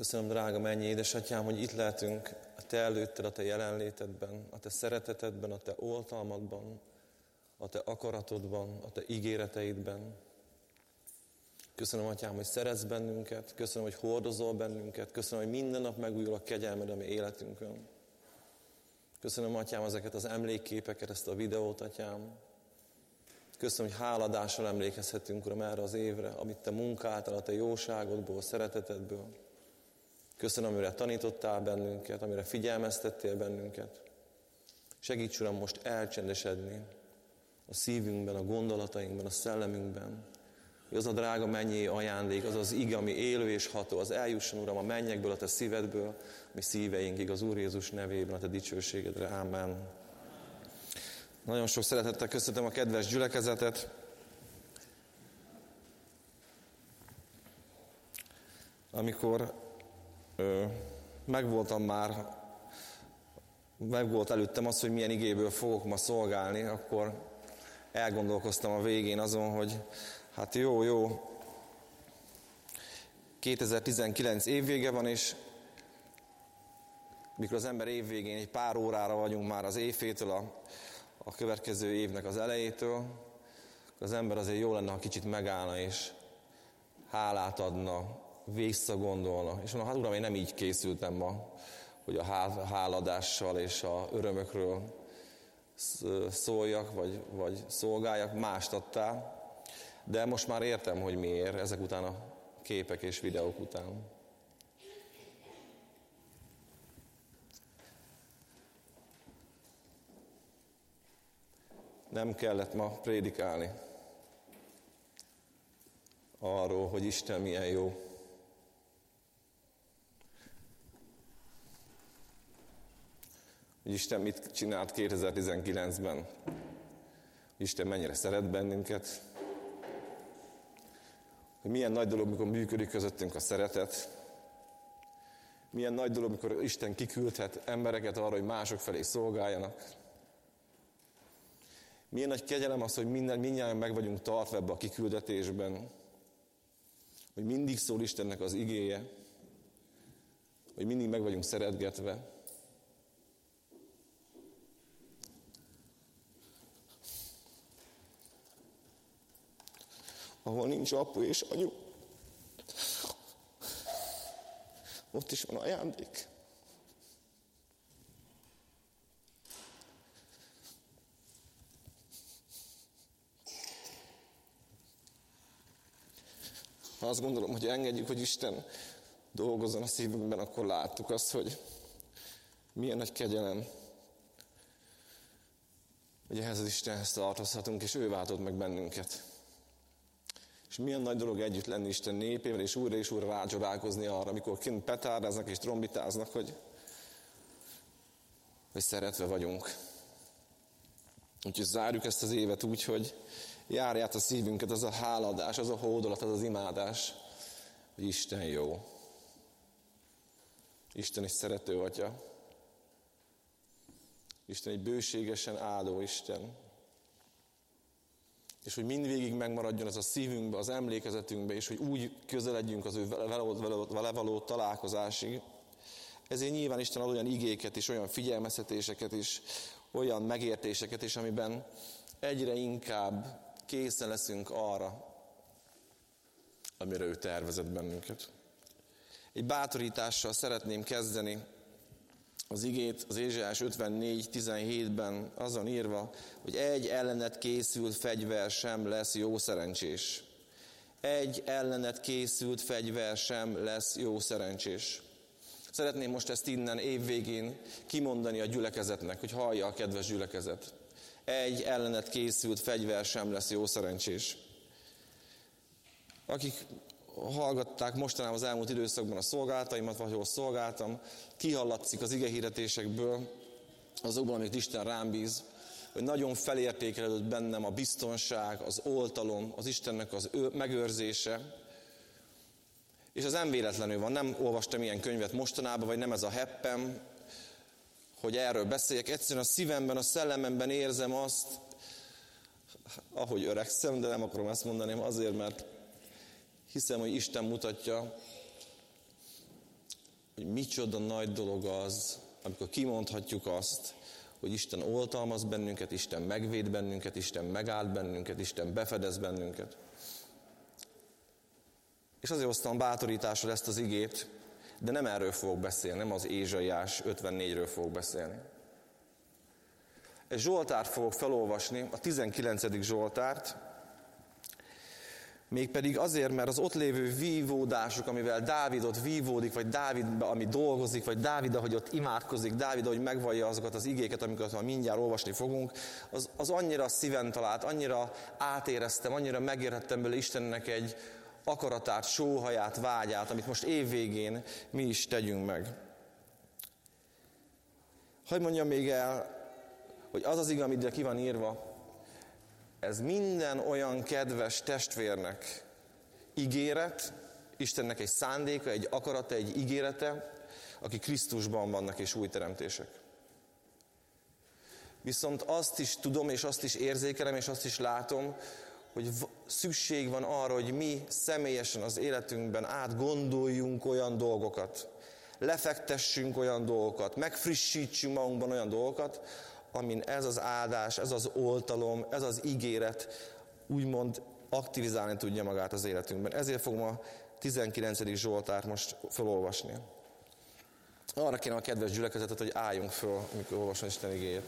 Köszönöm, drága mennyi édesatyám, hogy itt lehetünk a Te előtted, a Te jelenlétedben, a Te szeretetedben, a Te oltalmadban, a Te akaratodban, a Te ígéreteidben. Köszönöm, Atyám, hogy szeretsz bennünket, köszönöm, hogy hordozol bennünket, köszönöm, hogy minden nap megújul a kegyelmed a mi életünkön. Köszönöm, Atyám, ezeket az emlékképeket, ezt a videót, Atyám. Köszönöm, hogy háladással emlékezhetünk, Uram, erre az évre, amit Te munkáltál, a Te jóságodból, szeretetedből. Köszönöm, amire tanítottál bennünket, amire figyelmeztettél bennünket. Segíts, Uram, most elcsendesedni a szívünkben, a gondolatainkban, a szellemünkben, hogy az a drága mennyi ajándék, az az ige, ami élő és ható, az eljusson, Uram, a mennyekből, a Te szívedből, mi szíveinkig, az Úr Jézus nevében, a Te dicsőségedre. Amen. Nagyon sok szeretettel köszöntöm a kedves gyülekezetet. Amikor megvoltam már, megvolt előttem az, hogy milyen igéből fogok ma szolgálni, akkor elgondolkoztam a végén azon, hogy hát jó, jó, 2019 évvége van, és mikor az ember évvégén egy pár órára vagyunk már az évfétől a, a következő évnek az elejétől, az ember azért jó lenne, ha kicsit megállna és hálát adna, visszagondolna. És mondom, hát uram, én nem így készültem ma, hogy a háladással és a örömökről szóljak, vagy, vagy szolgáljak, mást adtál. De most már értem, hogy miért ezek után a képek és videók után. Nem kellett ma prédikálni arról, hogy Isten milyen jó. Hogy Isten mit csinált 2019-ben. Isten mennyire szeret bennünket. Hogy milyen nagy dolog, mikor működik közöttünk a szeretet. Milyen nagy dolog, mikor Isten kiküldhet embereket arra, hogy mások felé szolgáljanak. Milyen nagy kegyelem az, hogy minden, mindjárt meg vagyunk tartva ebbe a kiküldetésben, hogy mindig szól Istennek az igéje, hogy mindig meg vagyunk szeretgetve. Ahol nincs apu és anyu, ott is van ajándék. Ha azt gondolom, hogy engedjük, hogy Isten dolgozzon a szívünkben, akkor láttuk azt, hogy milyen nagy kegyelem, hogy ehhez az Istenhez tartozhatunk, és ő váltott meg bennünket. Milyen nagy dolog együtt lenni Isten népével, és újra és újra rácsodálkozni arra, amikor kint petárdáznak és trombitáznak, hogy, hogy szeretve vagyunk. Úgyhogy zárjuk ezt az évet úgy, hogy járját a szívünket az a háladás, az a hódolat, az az imádás, hogy Isten jó. Isten egy szerető atya. Isten egy bőségesen áldó Isten. És hogy mindvégig megmaradjon ez a szívünkbe, az emlékezetünkbe, és hogy úgy közeledjünk az ő vele való találkozásig. Ezért nyilván Isten ad olyan igéket és olyan figyelmeztetéseket is, olyan megértéseket is, amiben egyre inkább készen leszünk arra, amire ő tervezett bennünket. Egy bátorítással szeretném kezdeni az igét az Ézsás 54.17-ben azon írva, hogy egy ellenet készült fegyver sem lesz jó szerencsés. Egy ellenet készült fegyver sem lesz jó szerencsés. Szeretném most ezt innen évvégén kimondani a gyülekezetnek, hogy hallja a kedves gyülekezet egy ellenet készült fegyver sem lesz jó szerencsés. Akik hallgatták mostanában az elmúlt időszakban a szolgáltaimat, vagy ahol szolgáltam, kihallatszik az igehirdetésekből, azokban, amit Isten rám bíz, hogy nagyon felértékelődött bennem a biztonság, az oltalom, az Istennek az ő megőrzése, és az nem véletlenül van, nem olvastam ilyen könyvet mostanában, vagy nem ez a heppem, hogy erről beszéljek. Egyszerűen a szívemben, a szellememben érzem azt, ahogy öregszem, de nem akarom ezt mondani, azért, mert hiszem, hogy Isten mutatja hogy micsoda nagy dolog az, amikor kimondhatjuk azt, hogy Isten oltalmaz bennünket, Isten megvéd bennünket, Isten megáld bennünket, Isten befedez bennünket. És azért hoztam bátorításra ezt az igét, de nem erről fogok beszélni, nem az Ézsaiás 54-ről fogok beszélni. Egy Zsoltárt fogok felolvasni, a 19. Zsoltárt, Mégpedig azért, mert az ott lévő vívódások, amivel Dávid ott vívódik, vagy Dávid, ami dolgozik, vagy Dávid, ahogy ott imádkozik, Dávid, ahogy megvallja azokat az igéket, amiket ha mindjárt olvasni fogunk, az, az annyira szíven talált, annyira átéreztem, annyira megérhettem belőle Istennek egy akaratát, sóhaját, vágyát, amit most évvégén mi is tegyünk meg. Hogy mondjam még el, hogy az az ige, amit ki van írva, ez minden olyan kedves testvérnek ígéret, Istennek egy szándéka, egy akarata, egy ígérete, aki Krisztusban vannak és új teremtések. Viszont azt is tudom, és azt is érzékelem, és azt is látom, hogy szükség van arra, hogy mi személyesen az életünkben átgondoljunk olyan dolgokat, lefektessünk olyan dolgokat, megfrissítsünk magunkban olyan dolgokat, amin ez az áldás, ez az oltalom, ez az ígéret úgymond aktivizálni tudja magát az életünkben. Ezért fogom a 19. Zsoltárt most felolvasni. Arra kérem a kedves gyülekezetet, hogy álljunk föl, amikor olvasom Isten igéjét.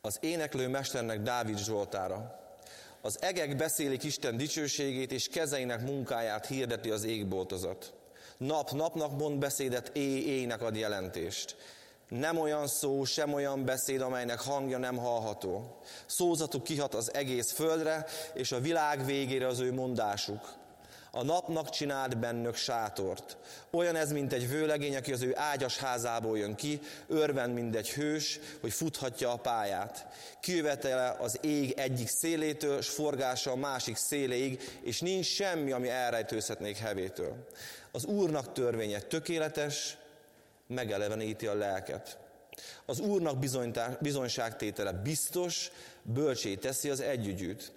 Az éneklő mesternek Dávid Zsoltára. Az egek beszélik Isten dicsőségét, és kezeinek munkáját hirdeti az égboltozat. Nap napnak mond beszédet, éj éjnek ad jelentést. Nem olyan szó, sem olyan beszéd, amelynek hangja nem hallható. Szózatuk kihat az egész földre, és a világ végére az ő mondásuk. A napnak csinált bennök sátort. Olyan ez, mint egy vőlegény, aki az ő ágyas házából jön ki, örven, mint egy hős, hogy futhatja a pályát. Kijövetele az ég egyik szélétől, s forgása a másik széléig, és nincs semmi, ami elrejtőzhetnék hevétől. Az Úrnak törvénye tökéletes, megeleveníti a lelket. Az Úrnak bizonyságtétele biztos, bölcsé teszi az együgyűt.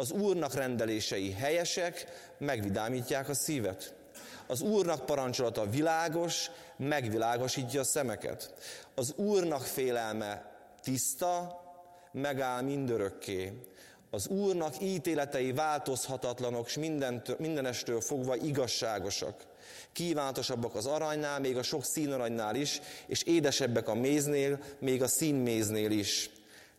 Az Úrnak rendelései helyesek, megvidámítják a szívet. Az Úrnak parancsolata világos, megvilágosítja a szemeket. Az Úrnak félelme tiszta, megáll mindörökké. Az Úrnak ítéletei változhatatlanok, és mindenestől fogva igazságosak. Kívánatosabbak az aranynál, még a sok színaranynál is, és édesebbek a méznél, még a színméznél is.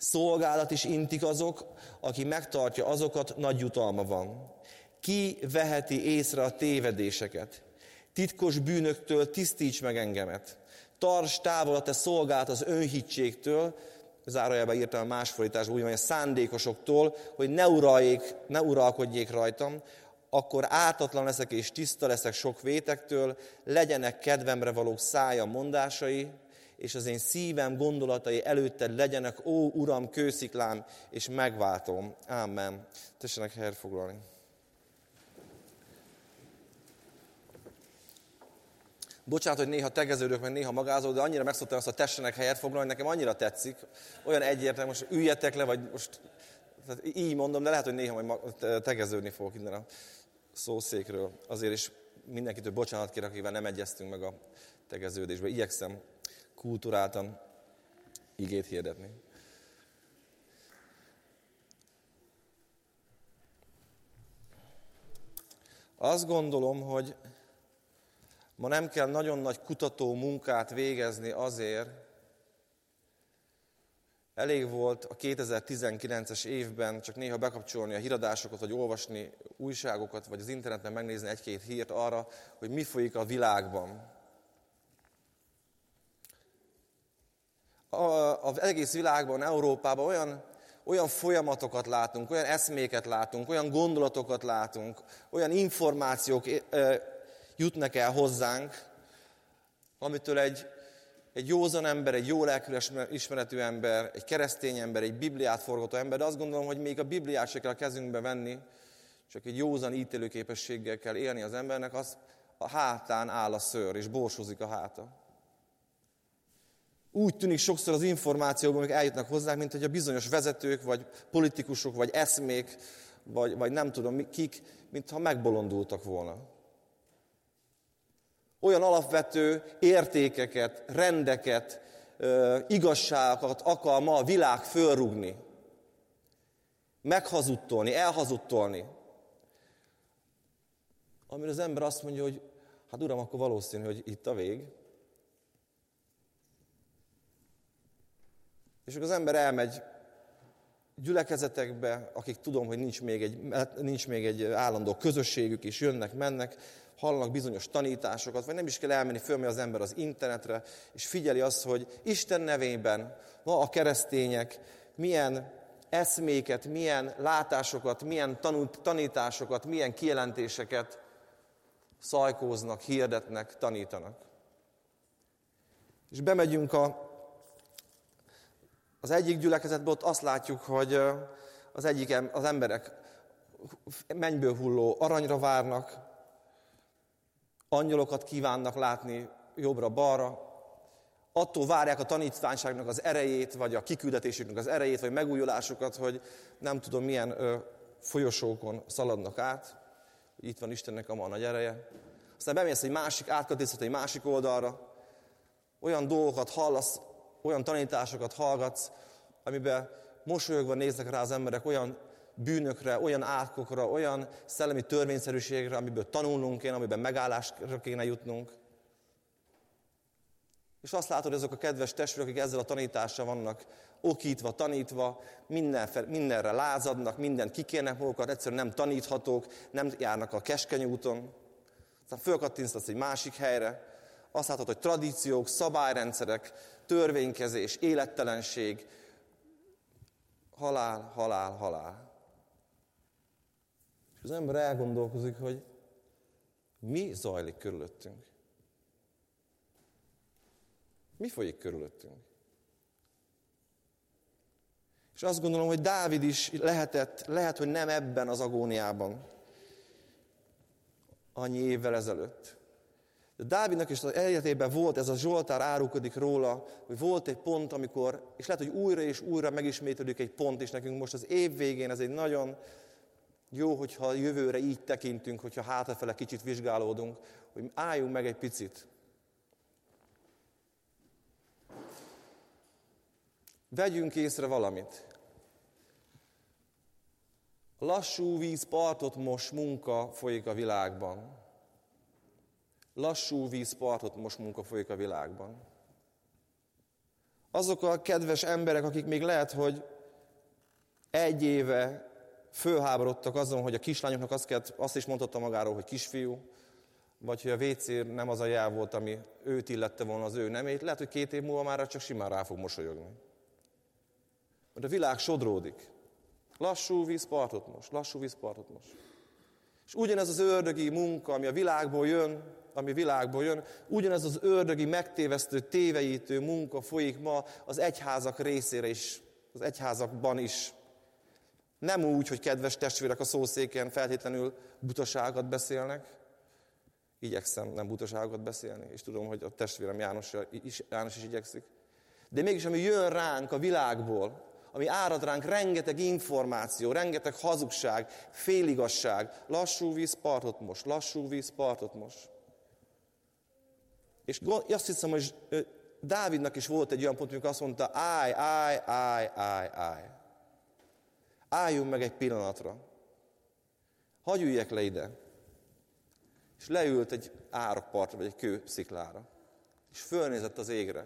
Szolgálat is intik azok, aki megtartja azokat, nagy jutalma van. Ki veheti észre a tévedéseket? Titkos bűnöktől tisztíts meg engemet. Tarts távol a te szolgált az önhitségtől, zárójelben írtam a más fordításban, úgy a szándékosoktól, hogy ne, uraljék, ne uralkodjék rajtam, akkor átatlan leszek és tiszta leszek sok vétektől, legyenek kedvemre valók szája mondásai, és az én szívem gondolatai előtted legyenek, ó Uram, kősziklám, és megváltom. Ámen. Tessenek helyet foglalni. Bocsánat, hogy néha tegeződök, meg néha magázok, de annyira megszoktam azt, hogy tessenek helyet foglalni, nekem annyira tetszik. Olyan egyértelmű, most üljetek le, vagy most tehát így mondom, de lehet, hogy néha majd tegeződni fogok innen a szószékről. Azért is mindenkitől bocsánat kérek, akivel nem egyeztünk meg a tegeződésbe. Igyekszem kulturáltan igét hirdetni. Azt gondolom, hogy ma nem kell nagyon nagy kutató munkát végezni azért, Elég volt a 2019-es évben csak néha bekapcsolni a híradásokat, vagy olvasni újságokat, vagy az interneten megnézni egy-két hírt arra, hogy mi folyik a világban. Az egész világban, Európában olyan, olyan folyamatokat látunk, olyan eszméket látunk, olyan gondolatokat látunk, olyan információk jutnak el hozzánk, amitől egy, egy józan ember, egy jó lelkű ismeretű ember, egy keresztény ember, egy Bibliát forgató ember, de azt gondolom, hogy még a Bibliát se kell a kezünkbe venni, csak egy józan ítélőképességgel kell élni az embernek, az a hátán áll a szőr, és borsózik a háta. Úgy tűnik sokszor az információkban, amik eljutnak hozzánk, mint hogy a bizonyos vezetők, vagy politikusok, vagy eszmék, vagy, vagy nem tudom kik, mintha megbolondultak volna. Olyan alapvető értékeket, rendeket, igazságokat akar ma a világ fölrugni. Meghazudtolni, elhazudtolni. Amire az ember azt mondja, hogy hát uram, akkor valószínű, hogy itt a vég. És akkor az ember elmegy gyülekezetekbe, akik tudom, hogy nincs még egy, nincs még egy állandó közösségük is, jönnek, mennek, hallanak bizonyos tanításokat, vagy nem is kell elmenni, fölmegy az ember az internetre, és figyeli azt, hogy Isten nevében ma a keresztények milyen eszméket, milyen látásokat, milyen tanult, tanításokat, milyen kijelentéseket szajkóznak, hirdetnek, tanítanak. És bemegyünk a, az egyik gyülekezetbe, ott azt látjuk, hogy az egyik az emberek mennyből hulló aranyra várnak, angyalokat kívánnak látni jobbra-balra, attól várják a tanítványságnak az erejét, vagy a kiküldetésüknek az erejét, vagy megújulásukat, hogy nem tudom milyen folyosókon szaladnak át, itt van Istennek a ma nagy ereje. Aztán bemész egy másik átkötészet, egy másik oldalra, olyan dolgokat hallasz, olyan tanításokat hallgatsz, amiben mosolyogva néznek rá az emberek, olyan bűnökre, olyan átkokra, olyan szellemi törvényszerűségre, amiből tanulnunk kéne, amiben megállásra kéne jutnunk. És azt látod, hogy azok a kedves testvérek, akik ezzel a tanítással vannak okítva, tanítva, minden, mindenre lázadnak, mindent kikérnek magukat, egyszerűen nem taníthatók, nem járnak a keskeny úton. Aztán fölkattintasz egy másik helyre, azt látod, hogy tradíciók, szabályrendszerek, törvénykezés, élettelenség, halál, halál, halál. És az ember elgondolkozik, hogy mi zajlik körülöttünk. Mi folyik körülöttünk? És azt gondolom, hogy Dávid is lehetett, lehet, hogy nem ebben az agóniában, annyi évvel ezelőtt. De Dávidnak is az életében volt, ez a Zsoltár árukodik róla, hogy volt egy pont, amikor, és lehet, hogy újra és újra megismétlődik egy pont, és nekünk most az év végén ez egy nagyon jó, hogyha a jövőre így tekintünk, hogyha hátrafele kicsit vizsgálódunk, hogy álljunk meg egy picit. Vegyünk észre valamit. Lassú víz partot most munka folyik a világban. Lassú víz partot most munka folyik a világban. Azok a kedves emberek, akik még lehet, hogy egy éve fölháborodtak azon, hogy a kislányoknak azt, kellett, azt is mondhatta magáról, hogy kisfiú, vagy hogy a WC nem az a jel volt, ami őt illette volna az ő nemét, lehet, hogy két év múlva már csak simán rá fog mosolyogni. Mert a világ sodródik. Lassú víz partot most, lassú víz partot most. És ugyanez az ördögi munka, ami a világból jön, ami világból jön, ugyanez az ördögi megtévesztő, téveítő munka folyik ma az egyházak részére is, az egyházakban is. Nem úgy, hogy kedves testvérek a szószéken feltétlenül butaságot beszélnek, igyekszem nem butaságot beszélni, és tudom, hogy a testvérem János is, János is igyekszik. De mégis, ami jön ránk a világból, ami árad ránk rengeteg információ, rengeteg hazugság, féligasság, lassú víz partot most, lassú víz partot most. És azt hiszem, hogy Dávidnak is volt egy olyan pont, amikor azt mondta, állj, állj, állj, állj, állj. Álljunk meg egy pillanatra. Hagyj üljek le ide. És leült egy árakpartra, vagy egy kősziklára. És fölnézett az égre.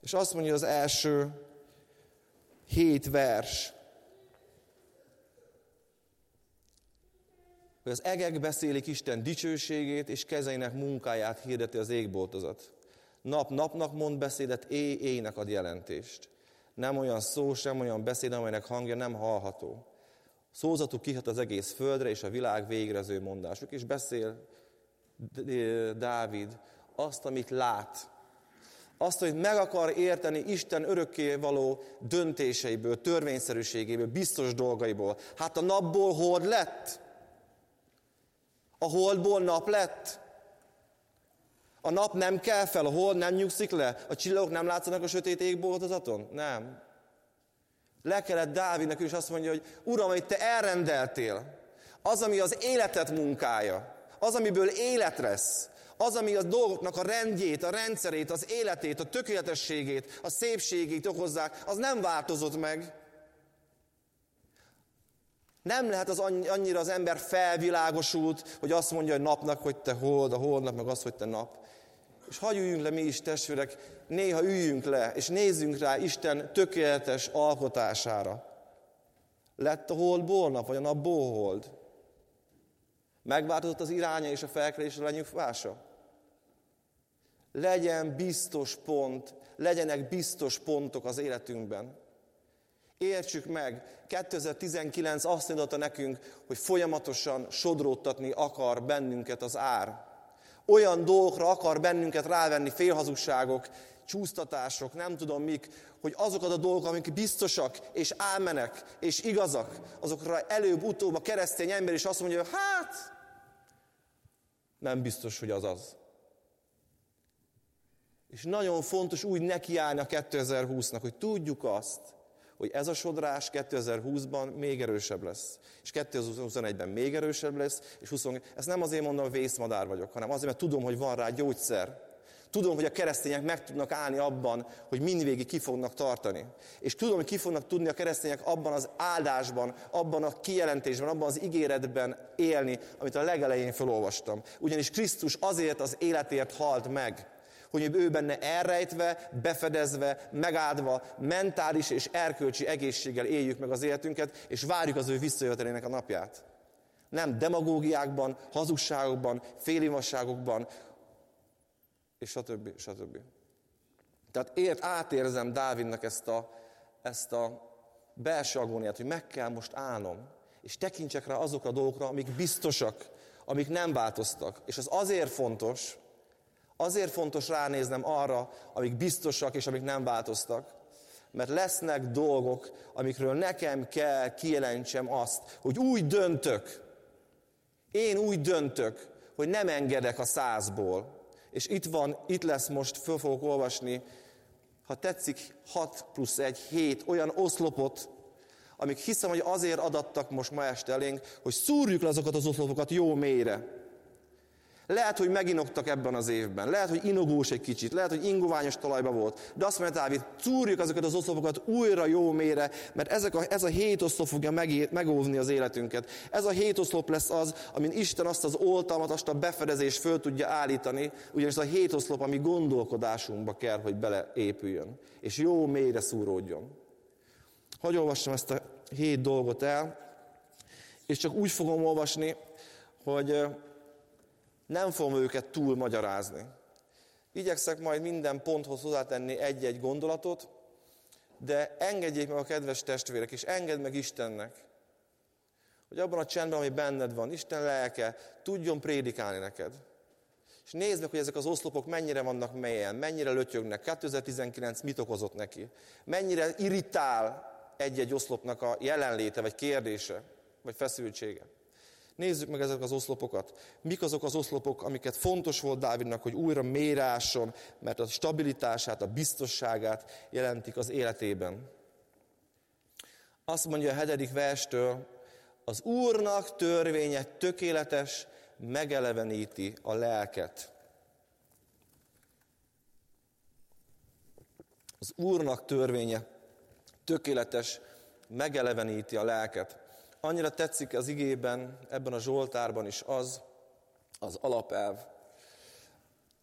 És azt mondja az első hét vers, hogy az egek beszélik Isten dicsőségét, és kezeinek munkáját hirdeti az égboltozat. Nap napnak mond beszédet, éj éjnek ad jelentést. Nem olyan szó, sem olyan beszéd, amelynek hangja nem hallható. Szózatuk kihat az egész földre, és a világ végrező mondásuk. És beszél Dávid azt, amit lát. Azt, hogy meg akar érteni Isten örökké való döntéseiből, törvényszerűségéből, biztos dolgaiból. Hát a napból hold lett. A holdból nap lett. A nap nem kell fel, a hold nem nyugszik le, a csillagok nem látszanak a sötét égboltozaton? Nem. Le kellett Dávidnak is azt mondja, hogy Uram, hogy te elrendeltél, az, ami az életet munkája, az, amiből élet lesz, az, ami a dolgoknak a rendjét, a rendszerét, az életét, a tökéletességét, a szépségét okozzák, az nem változott meg. Nem lehet az annyira az ember felvilágosult, hogy azt mondja, hogy napnak, hogy te hold, a holdnak, meg az, hogy te nap. És hagyjunk le mi is, testvérek, néha üljünk le, és nézzünk rá Isten tökéletes alkotására. Lett a hold bolnap, vagy a nap bóhold? Megváltozott az iránya és a felkelés a lenyugvása? Legyen biztos pont, legyenek biztos pontok az életünkben. Értsük meg, 2019 azt mondotta nekünk, hogy folyamatosan sodródtatni akar bennünket az ár. Olyan dolgokra akar bennünket rávenni félhazugságok, csúsztatások, nem tudom mik, hogy azokat a dolgok, amik biztosak, és álmenek, és igazak, azokra előbb-utóbb a keresztény ember is azt mondja, hogy hát, nem biztos, hogy az az. És nagyon fontos úgy nekiállni a 2020-nak, hogy tudjuk azt, hogy ez a sodrás 2020-ban még erősebb lesz. És 2021-ben még erősebb lesz, és 20 ezt nem azért mondom, hogy vészmadár vagyok, hanem azért, mert tudom, hogy van rá gyógyszer. Tudom, hogy a keresztények meg tudnak állni abban, hogy mindvégig ki fognak tartani. És tudom, hogy ki fognak tudni a keresztények abban az áldásban, abban a kijelentésben, abban az ígéretben élni, amit a legelején felolvastam. Ugyanis Krisztus azért az életért halt meg, hogy ő benne elrejtve, befedezve, megáldva, mentális és erkölcsi egészséggel éljük meg az életünket, és várjuk az ő visszajövetelének a napját. Nem demagógiákban, hazugságokban, félimasságokban, és stb. stb. Tehát ért, átérzem Dávidnak ezt a, ezt a belső agóniát, hogy meg kell most állnom, és tekintsek rá azokra a dolgokra, amik biztosak, amik nem változtak. És az azért fontos, azért fontos ránéznem arra, amik biztosak és amik nem változtak, mert lesznek dolgok, amikről nekem kell kijelentsem azt, hogy úgy döntök, én úgy döntök, hogy nem engedek a százból, és itt van, itt lesz most, föl fogok olvasni, ha tetszik, 6 plusz 1, 7 olyan oszlopot, amik hiszem, hogy azért adattak most ma este elénk, hogy szúrjuk le azokat az oszlopokat jó mélyre. Lehet, hogy meginoktak ebben az évben, lehet, hogy inogós egy kicsit, lehet, hogy ingoványos talajba volt, de azt mondja Dávid, szúrjuk azokat az oszlopokat újra jó mélyre, mert ezek a, ez a hét oszlop fogja megóvni az életünket. Ez a hét oszlop lesz az, amin Isten azt az oltalmat, azt a befedezést föl tudja állítani, ugyanis a hét oszlop, ami gondolkodásunkba kell, hogy beleépüljön, és jó mélyre szúródjon. Hogy olvassam ezt a hét dolgot el, és csak úgy fogom olvasni, hogy nem fogom őket túl magyarázni. Igyekszek majd minden ponthoz hozzátenni egy-egy gondolatot, de engedjék meg a kedves testvérek, és engedd meg Istennek, hogy abban a csendben, ami benned van, Isten lelke tudjon prédikálni neked. És nézd meg, hogy ezek az oszlopok mennyire vannak melyen, mennyire lötyögnek, 2019 mit okozott neki, mennyire irritál egy-egy oszlopnak a jelenléte, vagy kérdése, vagy feszültsége. Nézzük meg ezek az oszlopokat. Mik azok az oszlopok, amiket fontos volt Dávidnak, hogy újra mérásson, mert a stabilitását, a biztosságát jelentik az életében. Azt mondja a hetedik verstől, az Úrnak törvénye tökéletes, megeleveníti a lelket. Az Úrnak törvénye tökéletes, megeleveníti a lelket annyira tetszik az igében, ebben a Zsoltárban is az, az alapelv,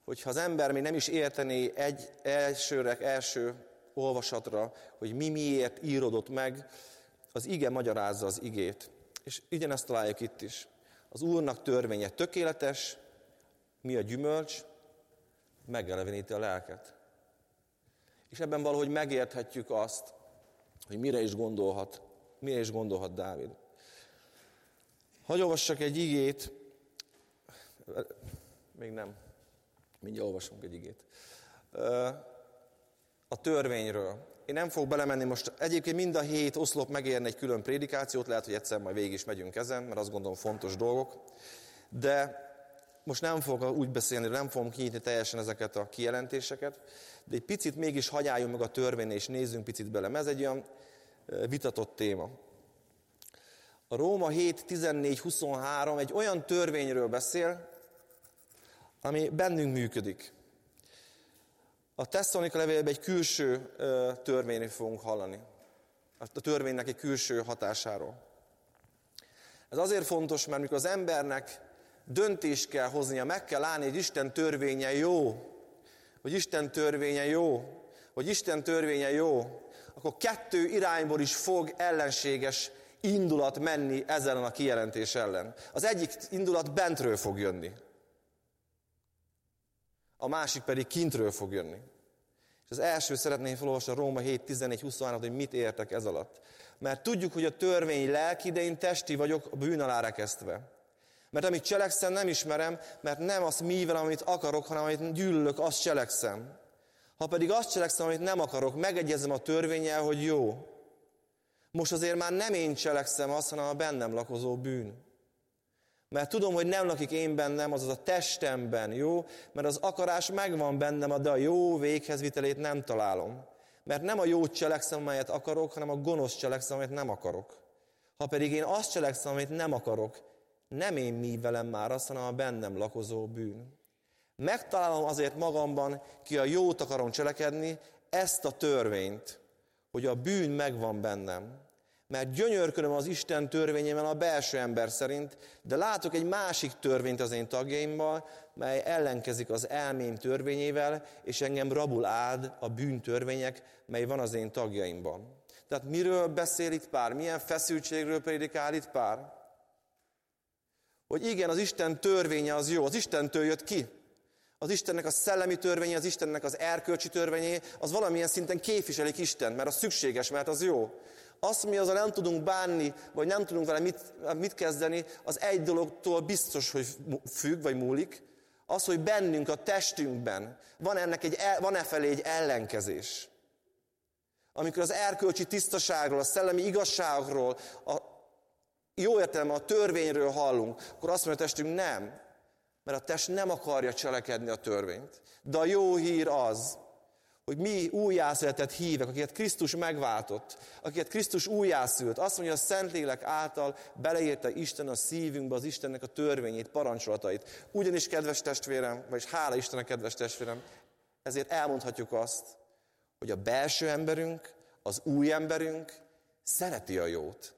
hogyha az ember még nem is értené egy elsőre, első olvasatra, hogy mi miért írodott meg, az ige magyarázza az igét. És ezt találjuk itt is. Az Úrnak törvénye tökéletes, mi a gyümölcs? Megeleveníti a lelket. És ebben valahogy megérthetjük azt, hogy mire is gondolhat, mire is gondolhat Dávid. Hagy olvassak egy igét, még nem, mindjárt olvasunk egy igét. A törvényről. Én nem fogok belemenni most, egyébként mind a hét oszlop megérne egy külön prédikációt, lehet, hogy egyszer majd végig is megyünk ezen, mert azt gondolom fontos dolgok. De most nem fogok úgy beszélni, nem fogom kinyitni teljesen ezeket a kijelentéseket, de egy picit mégis hagyáljunk meg a törvényre, és nézzünk picit bele. Ez egy olyan vitatott téma. A Róma 7, 14, 23 egy olyan törvényről beszél, ami bennünk működik. A Tesszalonika levélben egy külső törvényről fogunk hallani. A törvénynek egy külső hatásáról. Ez azért fontos, mert mikor az embernek döntést kell hoznia, meg kell állni, hogy Isten törvénye jó, hogy Isten törvénye jó, hogy Isten törvénye jó, akkor kettő irányból is fog ellenséges indulat menni ezzel a kijelentés ellen. Az egyik indulat bentről fog jönni. A másik pedig kintről fog jönni. És az első szeretném felolvasni a Róma 7, 14, 23, hogy mit értek ez alatt. Mert tudjuk, hogy a törvény lelki, de én testi vagyok a bűn alá rekesztve. Mert amit cselekszem, nem ismerem, mert nem azt mivel, amit akarok, hanem amit gyűlölök, azt cselekszem. Ha pedig azt cselekszem, amit nem akarok, megegyezem a törvényel, hogy jó. Most azért már nem én cselekszem azt, hanem a bennem lakozó bűn. Mert tudom, hogy nem lakik én bennem, azaz a testemben, jó? Mert az akarás megvan bennem, de a jó véghezvitelét nem találom. Mert nem a jó cselekszem, amelyet akarok, hanem a gonosz cselekszem, amelyet nem akarok. Ha pedig én azt cselekszem, amit nem akarok, nem én mi velem már azt, hanem a bennem lakozó bűn. Megtalálom azért magamban, ki a jót akarom cselekedni, ezt a törvényt, hogy a bűn megvan bennem. Mert gyönyörködöm az Isten törvényével a belső ember szerint, de látok egy másik törvényt az én tagjaimmal, mely ellenkezik az elmém törvényével, és engem rabul áld a bűn törvények, mely van az én tagjaimban. Tehát miről beszél itt pár? Milyen feszültségről prédikál itt pár? Hogy igen, az Isten törvénye az jó, az Istentől jött ki. Az Istennek a szellemi törvénye, az Istennek az erkölcsi törvényé, az valamilyen szinten képviselik Isten, mert az szükséges, mert az jó. Azt, mi azzal nem tudunk bánni, vagy nem tudunk vele mit, mit kezdeni, az egy dologtól biztos, hogy függ, vagy múlik. Az, hogy bennünk, a testünkben van, ennek egy, e felé egy ellenkezés. Amikor az erkölcsi tisztaságról, a szellemi igazságról, a, jó értelemben a törvényről hallunk, akkor azt mondja a testünk, nem. Mert a test nem akarja cselekedni a törvényt. De a jó hír az, hogy mi újjászületett hívek, akiket Krisztus megváltott, akiket Krisztus újjászült. Azt mondja, a Szentlélek által beleérte Isten a szívünkbe az Istennek a törvényét, parancsolatait. Ugyanis, kedves testvérem, vagyis hála Istennek, kedves testvérem, ezért elmondhatjuk azt, hogy a belső emberünk, az új emberünk szereti a jót.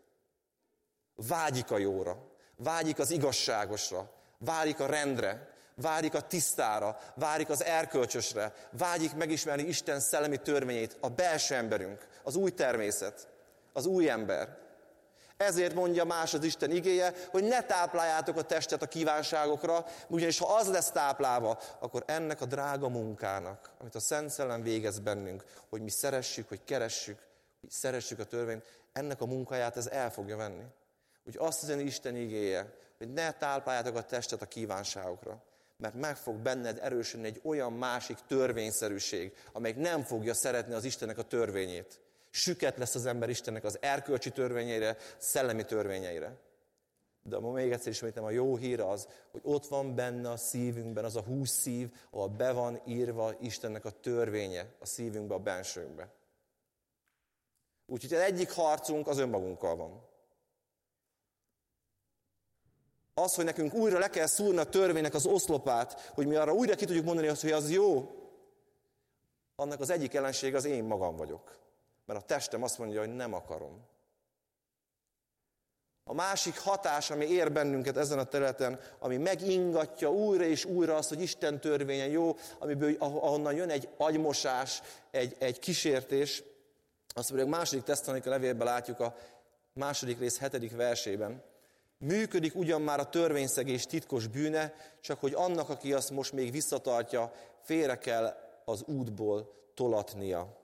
Vágyik a jóra, vágyik az igazságosra, vágyik a rendre, vágyik a tisztára, vágyik az erkölcsösre, vágyik megismerni Isten szellemi törvényét, a belső emberünk, az új természet, az új ember. Ezért mondja más az Isten igéje, hogy ne tápláljátok a testet a kívánságokra, ugyanis ha az lesz táplálva, akkor ennek a drága munkának, amit a Szent Szellem végez bennünk, hogy mi szeressük, hogy keressük, hogy szeressük a törvényt, ennek a munkáját ez el fogja venni. Úgy azt üzeni Isten igéje, hogy ne tápláljátok a testet a kívánságokra, mert meg fog benned erősödni egy olyan másik törvényszerűség, amelyik nem fogja szeretni az Istennek a törvényét. Süket lesz az ember Istennek az erkölcsi törvényeire, szellemi törvényeire. De ma még egyszer ismétem, a jó hír az, hogy ott van benne a szívünkben az a húsz szív, ahol be van írva Istennek a törvénye a szívünkbe, a bensőnkbe. Úgyhogy az egyik harcunk az önmagunkkal van. Az, hogy nekünk újra le kell szúrni a törvénynek az oszlopát, hogy mi arra újra ki tudjuk mondani azt, hogy az jó, annak az egyik ellenség az én magam vagyok. Mert a testem azt mondja, hogy nem akarom. A másik hatás, ami ér bennünket ezen a területen, ami megingatja újra és újra azt, hogy Isten törvénye jó, amiből, ahonnan jön egy agymosás, egy, egy kísértés, azt mondjuk a második tesztalonika levélben látjuk a második rész hetedik versében. Működik ugyan már a törvényszegés titkos bűne, csak hogy annak, aki azt most még visszatartja, félre kell az útból tolatnia.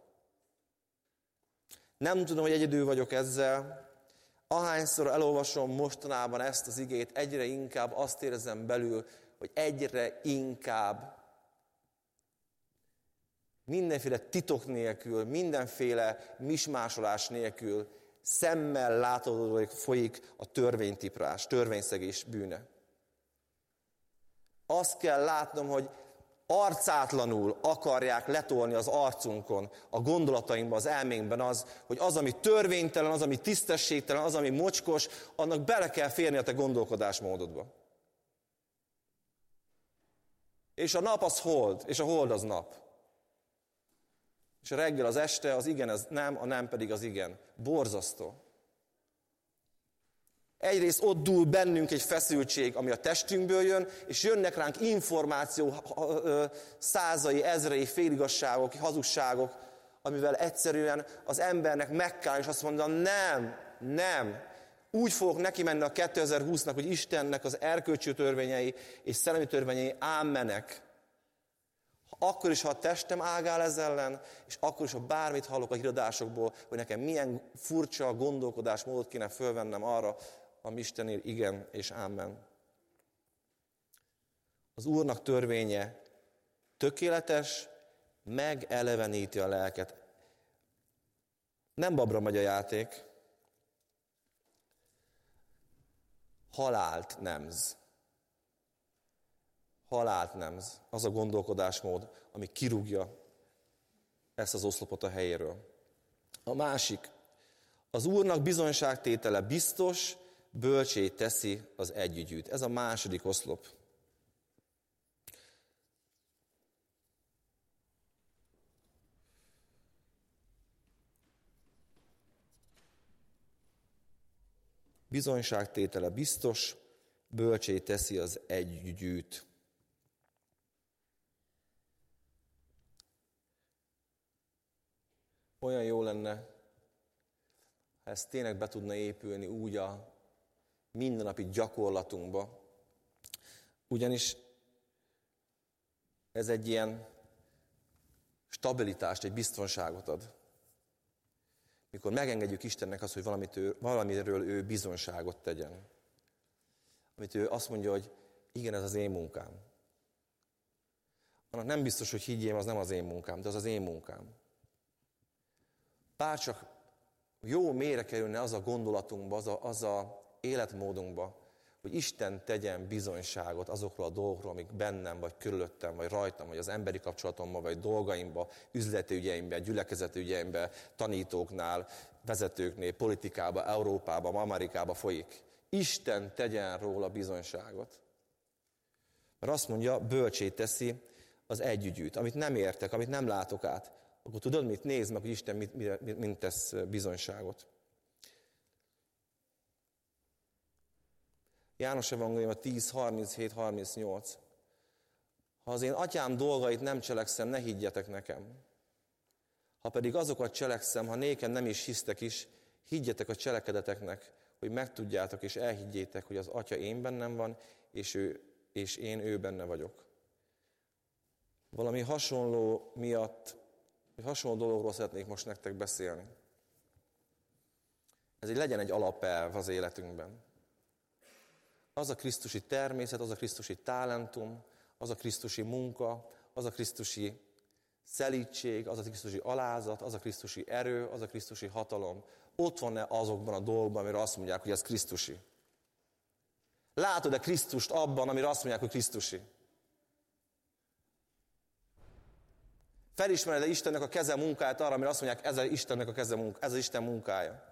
Nem tudom, hogy egyedül vagyok ezzel. Ahányszor elolvasom mostanában ezt az igét, egyre inkább azt érzem belül, hogy egyre inkább mindenféle titok nélkül, mindenféle mismásolás nélkül szemmel láthatóan folyik a törvénytiprás, törvényszegés bűne. Azt kell látnom, hogy arcátlanul akarják letolni az arcunkon, a gondolatainkban, az elménkben az, hogy az, ami törvénytelen, az, ami tisztességtelen, az, ami mocskos, annak bele kell férni a te gondolkodásmódodba. És a nap az hold, és a hold az nap. És a reggel az este, az igen, az nem, a nem pedig az igen. Borzasztó. Egyrészt ott dúl bennünk egy feszültség, ami a testünkből jön, és jönnek ránk információ százai, ezrei, féligasságok, hazugságok, amivel egyszerűen az embernek meg kell, és azt mondja, nem, nem. Úgy fogok neki menni a 2020-nak, hogy Istennek az erkölcsű törvényei és szellemi törvényei ámmenek. Akkor is, ha a testem ágál ez ellen, és akkor is, ha bármit hallok a híradásokból, hogy nekem milyen furcsa gondolkodásmódot kéne fölvennem arra, ami Istenél igen és ámen. Az Úrnak törvénye tökéletes, megeleveníti a lelket. Nem babra megy a játék, halált nemz. Halált nemz. Az a gondolkodásmód, ami kirúgja ezt az oszlopot a helyéről. A másik, az Úrnak bizonyságtétele biztos, bölcsé teszi az együgyűt. Ez a második oszlop. Bizonyságtétele biztos, bölcsé teszi az együgyűt. Olyan jó lenne, ha ez tényleg be tudna épülni úgy a mindennapi gyakorlatunkba. Ugyanis ez egy ilyen stabilitást, egy biztonságot ad. Mikor megengedjük Istennek azt, hogy valamit ő, valamiről ő bizonságot tegyen. Amit ő azt mondja, hogy igen, ez az én munkám. Annak nem biztos, hogy higgyém, az nem az én munkám, de az az én munkám. Bárcsak jó mélyre kerülne az a gondolatunkba, az a, az a életmódunkba, hogy Isten tegyen bizonyságot azokról a dolgokról, amik bennem, vagy körülöttem, vagy rajtam, vagy az emberi kapcsolatomban, vagy dolgaimban, üzleti ügyeimben, gyülekezeti ügyeimben, tanítóknál, vezetőknél, politikában, Európában, Amerikában folyik. Isten tegyen róla bizonyságot. Mert azt mondja, bölcsét teszi az együgyűt, amit nem értek, amit nem látok át. Akkor tudod mit? Nézd meg, hogy Isten mit, mit, mit tesz bizonyságot. János Evangélium a 10, 37, 38. Ha az én atyám dolgait nem cselekszem, ne higgyetek nekem. Ha pedig azokat cselekszem, ha nékem nem is hisztek is, higgyetek a cselekedeteknek, hogy megtudjátok és elhiggyétek, hogy az atya én bennem van, és, ő, és én ő benne vagyok. Valami hasonló miatt, egy hasonló dologról szeretnék most nektek beszélni. Ez egy legyen egy alapelv az életünkben az a Krisztusi természet, az a Krisztusi talentum, az a Krisztusi munka, az a Krisztusi szelítség, az a Krisztusi alázat, az a Krisztusi erő, az a Krisztusi hatalom. Ott van-e azokban a dolgokban, amire azt mondják, hogy ez Krisztusi? Látod-e Krisztust abban, amire azt mondják, hogy Krisztusi? Felismered-e Istennek a keze munkáját arra, amire azt mondják, ez a Istennek a keze munkája, ez az Isten munkája?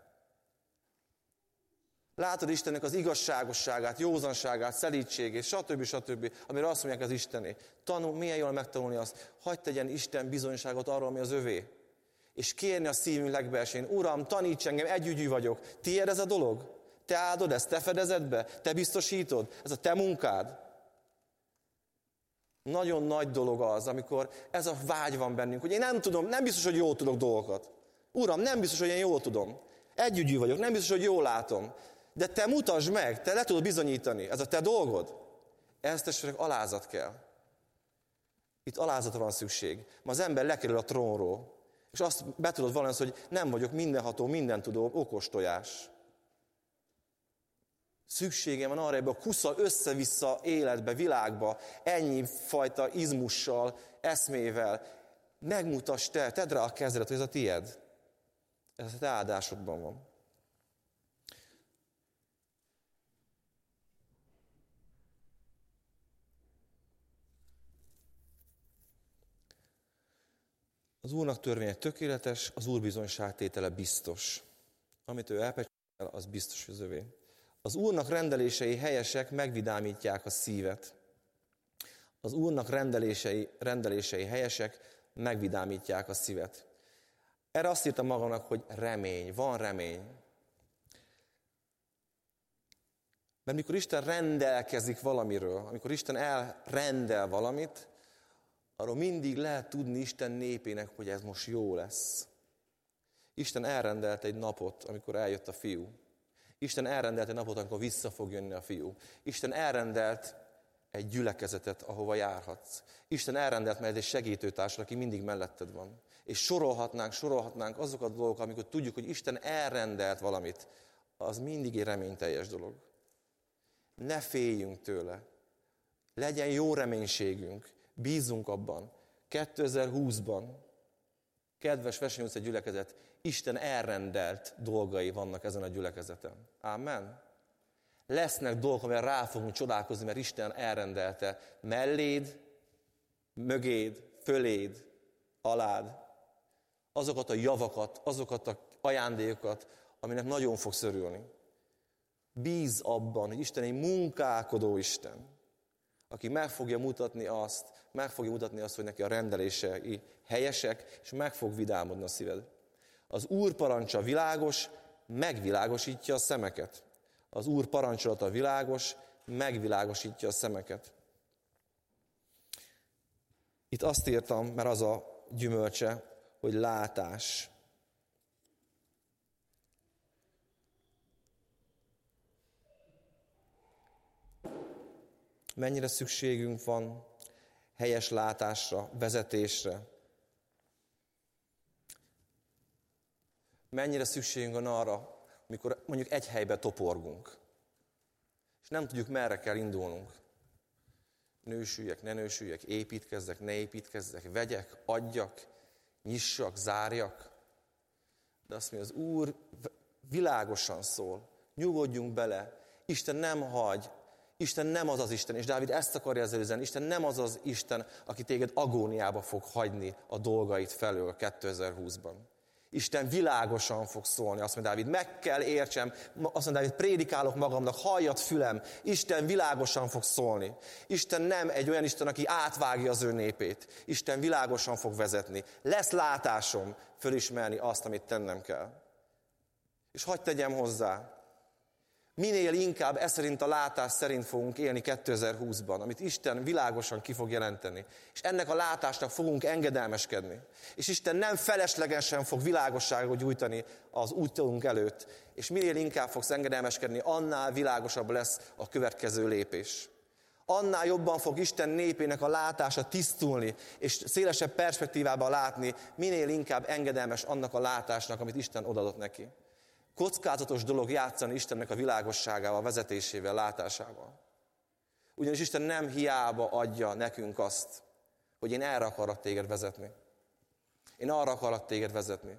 Látod Istennek az igazságosságát, józanságát, szelítségét, stb. stb., amire azt mondják az Istené. Tanul, milyen jól megtanulni azt, hagyd tegyen Isten bizonyságot arról, ami az övé. És kérni a szívünk legbelsén, Uram, taníts engem, együgyű vagyok. Tiéd ez a dolog? Te áldod ezt, te fedezed be, te biztosítod, ez a te munkád. Nagyon nagy dolog az, amikor ez a vágy van bennünk, hogy én nem tudom, nem biztos, hogy jól tudok dolgokat. Uram, nem biztos, hogy én jól tudom. Együgyű vagyok, nem biztos, hogy jól látom. De te mutasd meg, te le tudod bizonyítani, ez a te dolgod. Ehhez testvérek alázat kell. Itt alázatra van szükség. Ma az ember lekerül a trónról, és azt be tudod valami, hogy nem vagyok mindenható, mindentudó, okos tojás. Szükségem van arra hogy a kusza össze-vissza életbe, világba, ennyi fajta izmussal, eszmével. Megmutass te, tedd rá a kezedet, hogy ez a tied. Ez a te áldásodban van. Az Úrnak törvénye tökéletes, az Úr bizonyságtétele biztos. Amit ő elpecsel, az biztos, hogy az övé. Az Úrnak rendelései helyesek, megvidámítják a szívet. Az Úrnak rendelései, rendelései helyesek, megvidámítják a szívet. Erre azt írtam magamnak, hogy remény, van remény. Mert mikor Isten rendelkezik valamiről, amikor Isten elrendel valamit, arról mindig lehet tudni Isten népének, hogy ez most jó lesz. Isten elrendelt egy napot, amikor eljött a fiú. Isten elrendelt egy napot, amikor vissza fog jönni a fiú. Isten elrendelt egy gyülekezetet, ahova járhatsz. Isten elrendelt mert egy segítőtársat, aki mindig melletted van. És sorolhatnánk, sorolhatnánk azokat a dolgok, amikor tudjuk, hogy Isten elrendelt valamit. Az mindig egy reményteljes dolog. Ne féljünk tőle. Legyen jó reménységünk. Bízunk abban. 2020-ban, kedves Vesenyújca gyülekezet, Isten elrendelt dolgai vannak ezen a gyülekezeten. Amen. Lesznek dolgok, amivel rá fogunk csodálkozni, mert Isten elrendelte melléd, mögéd, föléd, alád, azokat a javakat, azokat a ajándékokat, aminek nagyon fog szörülni. Bíz abban, hogy Isten egy munkálkodó Isten, aki meg fogja mutatni azt, meg fogja mutatni azt, hogy neki a rendelései helyesek, és meg fog vidámodni a szíved. Az Úr parancsa világos, megvilágosítja a szemeket. Az Úr parancsolata világos, megvilágosítja a szemeket. Itt azt írtam, mert az a gyümölcse, hogy látás. Mennyire szükségünk van helyes látásra, vezetésre. Mennyire szükségünk van arra, amikor mondjuk egy helybe toporgunk, és nem tudjuk, merre kell indulnunk. Nősüljek, ne nősüljek, építkezzek, ne építkezzek, vegyek, adjak, nyissak, zárjak. De azt mondja, az Úr világosan szól, nyugodjunk bele, Isten nem hagy, Isten nem az az Isten, és Dávid ezt akarja ezzel üzenni, Isten nem az az Isten, aki téged agóniába fog hagyni a dolgait felől 2020-ban. Isten világosan fog szólni. Azt mondja Dávid, meg kell értsem, azt mondja Dávid, prédikálok magamnak, halljad fülem. Isten világosan fog szólni. Isten nem egy olyan Isten, aki átvágja az ő népét. Isten világosan fog vezetni. Lesz látásom fölismerni azt, amit tennem kell. És hagyd tegyem hozzá, minél inkább ez szerint a látás szerint fogunk élni 2020-ban, amit Isten világosan ki fog jelenteni. És ennek a látásnak fogunk engedelmeskedni. És Isten nem feleslegesen fog világosságot gyújtani az útunk előtt. És minél inkább fogsz engedelmeskedni, annál világosabb lesz a következő lépés. Annál jobban fog Isten népének a látása tisztulni, és szélesebb perspektívában látni, minél inkább engedelmes annak a látásnak, amit Isten odadott neki. Kockázatos dolog játszani Istennek a világosságával, vezetésével, látásával. Ugyanis Isten nem hiába adja nekünk azt, hogy én erre akarok téged vezetni. Én arra akarok téged vezetni.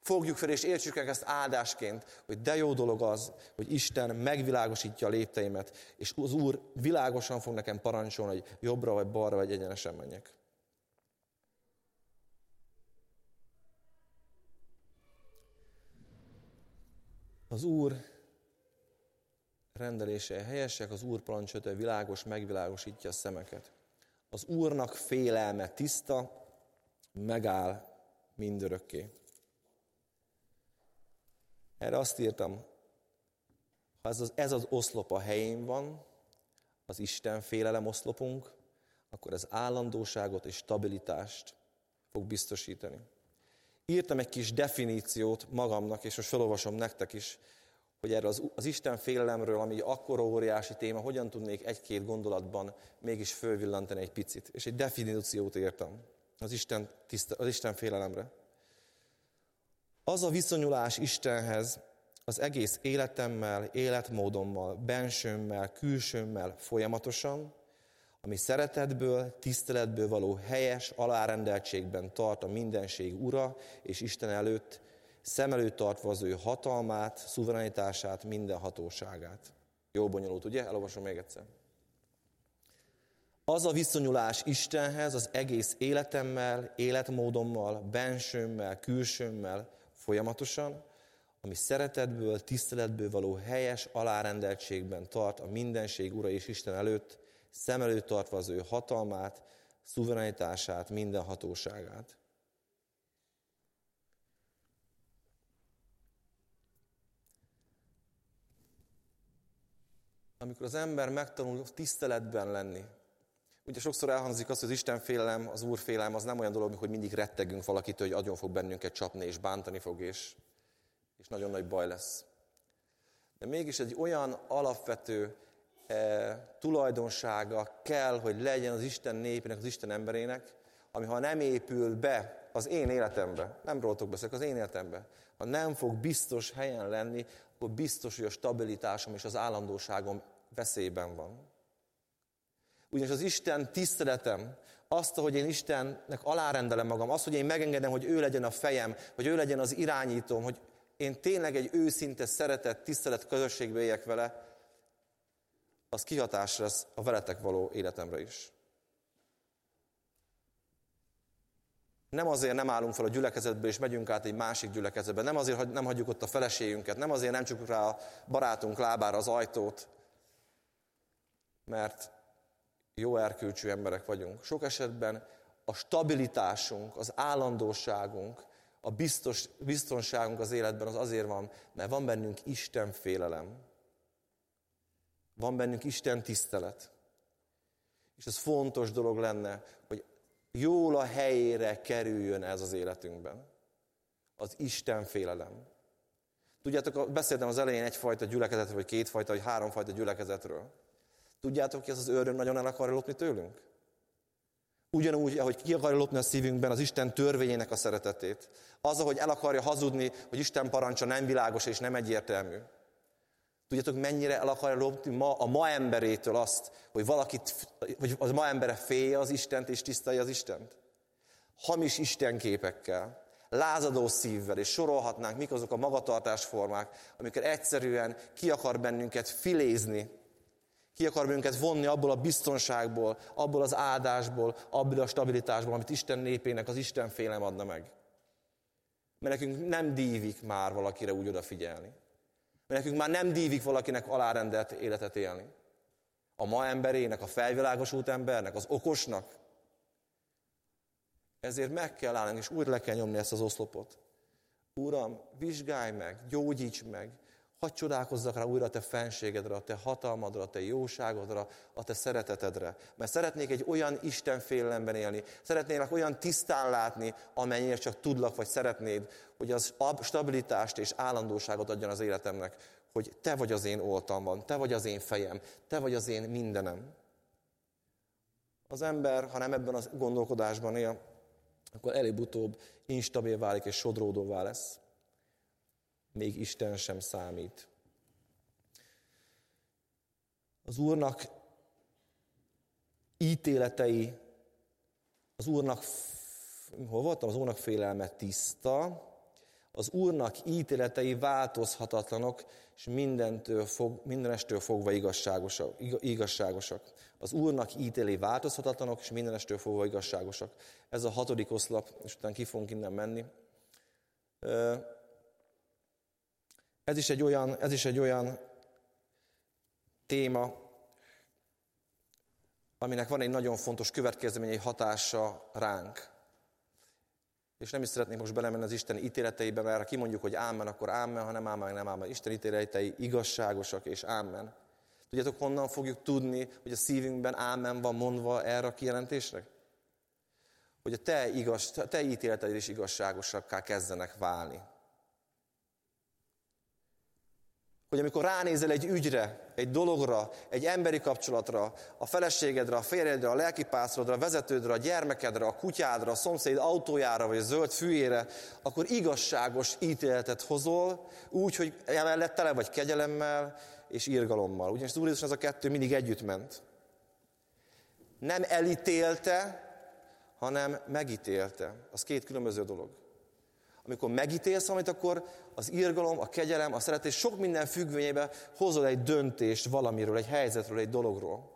Fogjuk fel és értsük meg ezt áldásként, hogy de jó dolog az, hogy Isten megvilágosítja a lépteimet, és az Úr világosan fog nekem parancsolni, hogy jobbra vagy balra vagy egyenesen menjek. Az Úr rendelése helyesek, az Úr parancsöte világos, megvilágosítja a szemeket. Az Úrnak félelme tiszta, megáll mindörökké. Erre azt írtam, ha ez az, ez az oszlop a helyén van, az Isten félelem oszlopunk, akkor ez állandóságot és stabilitást fog biztosítani. Írtam egy kis definíciót magamnak, és most felolvasom nektek is, hogy erről az, az Isten félelemről, ami akkora óriási téma, hogyan tudnék egy-két gondolatban mégis fölvillantani egy picit. És egy definíciót értem az Isten, tiszta, az Isten félelemre. Az a viszonyulás Istenhez az egész életemmel, életmódommal, bensőmmel, külsőmmel folyamatosan, ami szeretetből, tiszteletből való helyes alárendeltségben tart a mindenség ura és Isten előtt, szem előtt tartva az ő hatalmát, szuverenitását, minden hatóságát. Jó bonyolult, ugye? Elolvasom még egyszer. Az a viszonyulás Istenhez az egész életemmel, életmódommal, bensőmmel, külsőmmel folyamatosan, ami szeretetből, tiszteletből való helyes alárendeltségben tart a mindenség Ura és Isten előtt, szem előtt tartva az ő hatalmát, szuverenitását, minden hatóságát. Amikor az ember megtanul tiszteletben lenni, Ugye sokszor elhangzik az, hogy az Isten félelem, az Úr félelem, az nem olyan dolog, hogy mindig rettegünk valakitől, hogy agyon fog bennünket csapni, és bántani fog, és, és nagyon nagy baj lesz. De mégis egy olyan alapvető tulajdonsága kell, hogy legyen az Isten népének, az Isten emberének, ami ha nem épül be az én életembe, nem rólatok beszélek, az én életembe, ha nem fog biztos helyen lenni, akkor biztos, hogy a stabilitásom és az állandóságom veszélyben van. Ugyanis az Isten tiszteletem, azt, hogy én Istennek alárendelem magam, azt, hogy én megengedem, hogy ő legyen a fejem, hogy ő legyen az irányítóm, hogy én tényleg egy őszinte szeretet, tisztelet közösségbe éljek vele, az kihatás lesz a veletek való életemre is. Nem azért nem állunk fel a gyülekezetbe, és megyünk át egy másik gyülekezetbe. Nem azért, hogy nem hagyjuk ott a feleségünket. Nem azért nem csukjuk rá a barátunk lábára az ajtót. Mert jó erkölcsű emberek vagyunk. Sok esetben a stabilitásunk, az állandóságunk, a biztos, biztonságunk az életben az azért van, mert van bennünk Isten félelem. Van bennünk Isten tisztelet. És ez fontos dolog lenne, hogy jól a helyére kerüljön ez az életünkben. Az Isten félelem. Tudjátok, beszéltem az elején egyfajta gyülekezetről, vagy kétfajta, vagy háromfajta gyülekezetről. Tudjátok, hogy ez az ördög nagyon el akarja lopni tőlünk? Ugyanúgy, ahogy ki akarja lopni a szívünkben az Isten törvényének a szeretetét. Az, ahogy el akarja hazudni, hogy Isten parancsa nem világos és nem egyértelmű. Tudjátok, mennyire el akarja lopni ma, a ma emberétől azt, hogy valakit, hogy az ma embere félje az Istent és tisztelje az Istent? Hamis istenképekkel, lázadó szívvel, és sorolhatnánk, mik azok a magatartásformák, amikor egyszerűen ki akar bennünket filézni, ki akar bennünket vonni abból a biztonságból, abból az áldásból, abból a stabilitásból, amit Isten népének az Isten félem adna meg. Mert nekünk nem dívik már valakire úgy odafigyelni. Mert nekünk már nem dívik valakinek alárendelt életet élni. A ma emberének, a felvilágosult embernek, az okosnak. Ezért meg kell állnunk, és újra le kell nyomni ezt az oszlopot. Uram, vizsgálj meg, gyógyíts meg, Hadd csodálkozzak rá újra a te fenségedre, a te hatalmadra, a te jóságodra, a te szeretetedre. Mert szeretnék egy olyan Isten félelemben élni, szeretnék olyan tisztán látni, amennyire csak tudlak, vagy szeretnéd, hogy az stabilitást és állandóságot adjon az életemnek, hogy te vagy az én oltalmam, te vagy az én fejem, te vagy az én mindenem. Az ember, ha nem ebben a gondolkodásban él, akkor előbb-utóbb instabil válik és sodródóvá lesz még Isten sem számít. Az Úrnak ítéletei, az Úrnak, hol voltam, az Úrnak félelme tiszta, az Úrnak ítéletei változhatatlanok, és mindentől fog, mindenestől fogva igazságosak, igazságosak. Az Úrnak ítélé változhatatlanok, és mindenestől fogva igazságosak. Ez a hatodik oszlap, és utána ki fogunk innen menni. Ez is egy olyan, ez is egy olyan téma, aminek van egy nagyon fontos következmény, egy hatása ránk. És nem is szeretnék most belemenni az Isten ítéleteibe, mert ha kimondjuk, hogy ámen, akkor ámen, ha nem ámen, nem ámen. Isten ítéletei igazságosak és ámen. Tudjátok, honnan fogjuk tudni, hogy a szívünkben ámen van mondva erre a kijelentésre? Hogy a te, igaz, te ítéleteid is igazságosakká kezdenek válni. Hogy amikor ránézel egy ügyre, egy dologra, egy emberi kapcsolatra, a feleségedre, a férjedre, a lelkipászrodra, a vezetődre, a gyermekedre, a kutyádra, a szomszéd autójára, vagy a zöld fűjére, akkor igazságos ítéletet hozol, úgy, hogy emellett tele vagy kegyelemmel és írgalommal. Ugyanis az Úr Jézus ez a kettő mindig együtt ment. Nem elítélte, hanem megítélte. Az két különböző dolog. Amikor megítélsz valamit, akkor az irgalom, a kegyelem, a szeretés sok minden függvényében hozol egy döntést valamiről, egy helyzetről, egy dologról.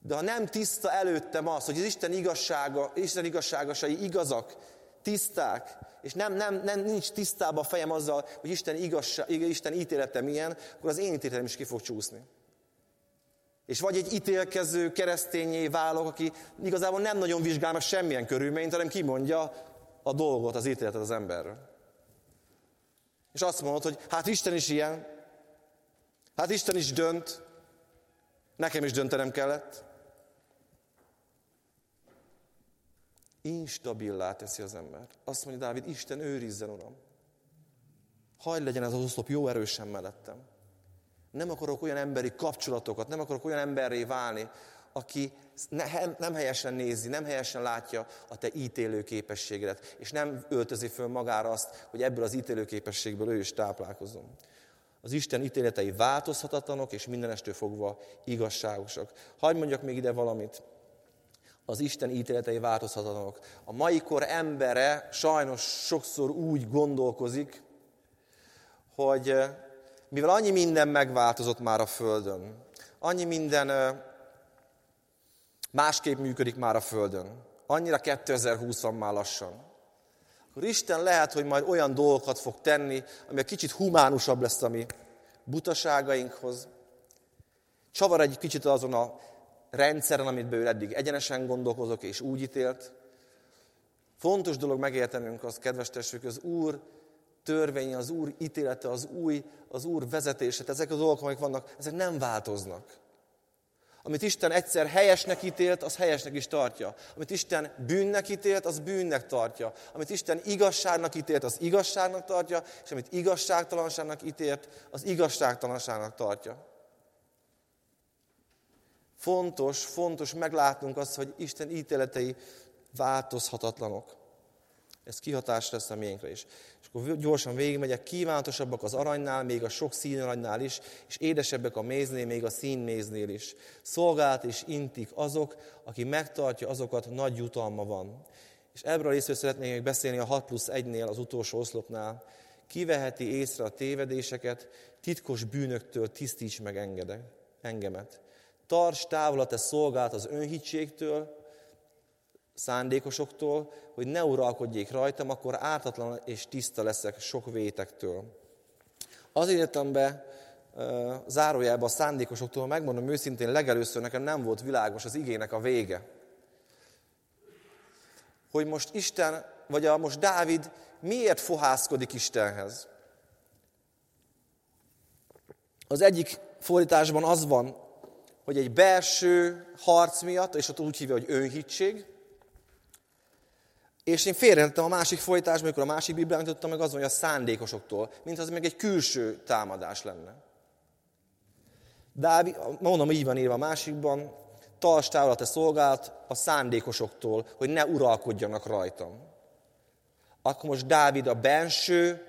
De ha nem tiszta előttem az, hogy az Isten igazsága, Isten igazságosai igazak, tiszták, és nem, nem, nem nincs tisztában a fejem azzal, hogy Isten, igazság, Isten ítélete milyen, akkor az én ítéletem is ki fog csúszni. És vagy egy ítélkező keresztényé válok, aki igazából nem nagyon vizsgál meg semmilyen körülményt, hanem kimondja a dolgot, az ítéletet az emberről. És azt mondod, hogy hát Isten is ilyen, hát Isten is dönt, nekem is döntenem kellett. Instabilá teszi az ember. Azt mondja Dávid, Isten őrizzen, Uram. Hagyd legyen ez az oszlop jó erősen mellettem. Nem akarok olyan emberi kapcsolatokat, nem akarok olyan emberré válni, aki nem helyesen nézi, nem helyesen látja a te ítélő képességedet, és nem öltözi föl magára azt, hogy ebből az ítélő képességből ő is táplálkozom. Az Isten ítéletei változhatatlanok, és mindenestől fogva igazságosak. Hagy mondjak még ide valamit. Az Isten ítéletei változhatatlanok. A mai kor embere sajnos sokszor úgy gondolkozik, hogy mivel annyi minden megváltozott már a Földön, annyi minden másképp működik már a Földön, annyira 2020 van már lassan, akkor Isten lehet, hogy majd olyan dolgokat fog tenni, ami egy kicsit humánusabb lesz a mi butaságainkhoz. Csavar egy kicsit azon a rendszeren, amit ő eddig egyenesen gondolkozok és úgy ítélt. Fontos dolog megértenünk az, kedves testvérek, az Úr törvénye, az Úr ítélete, az, új, az Úr vezetése, ezek az dolgok, amik vannak, ezek nem változnak. Amit Isten egyszer helyesnek ítélt, az helyesnek is tartja. Amit Isten bűnnek ítélt, az bűnnek tartja. Amit Isten igazságnak ítélt, az igazságnak tartja, és amit igazságtalanságnak ítélt, az igazságtalanságnak tartja. Fontos, fontos meglátnunk azt, hogy Isten ítéletei változhatatlanok. Ez kihatás lesz a miénkre is. Akkor gyorsan végigmegyek, kívánatosabbak az aranynál, még a sok színarannál is, és édesebbek a méznél, még a színméznél is. Szolgált és intik azok, aki megtartja azokat, nagy jutalma van. És ebből a részről szeretnék még beszélni a 6 plusz 1-nél, az utolsó oszlopnál. Kiveheti észre a tévedéseket, titkos bűnöktől tisztíts meg engedek, engemet. Tarts távol a te szolgált az önhitségtől, szándékosoktól, hogy ne uralkodjék rajtam, akkor ártatlan és tiszta leszek sok vétektől. Azért írtam be zárójelbe a szándékosoktól, megmondom őszintén, legelőször nekem nem volt világos az igének a vége. Hogy most Isten, vagy a most Dávid miért fohászkodik Istenhez. Az egyik fordításban az van, hogy egy belső harc miatt, és ott úgy hívja, hogy önhitség, és én félrehetettem a másik folytásban, amikor a másik Biblián tudtam meg azon, hogy a szándékosoktól, mint az még egy külső támadás lenne. Dávid, mondom, így van írva a másikban, tartsd távol a szolgált a szándékosoktól, hogy ne uralkodjanak rajtam. Akkor most Dávid a belső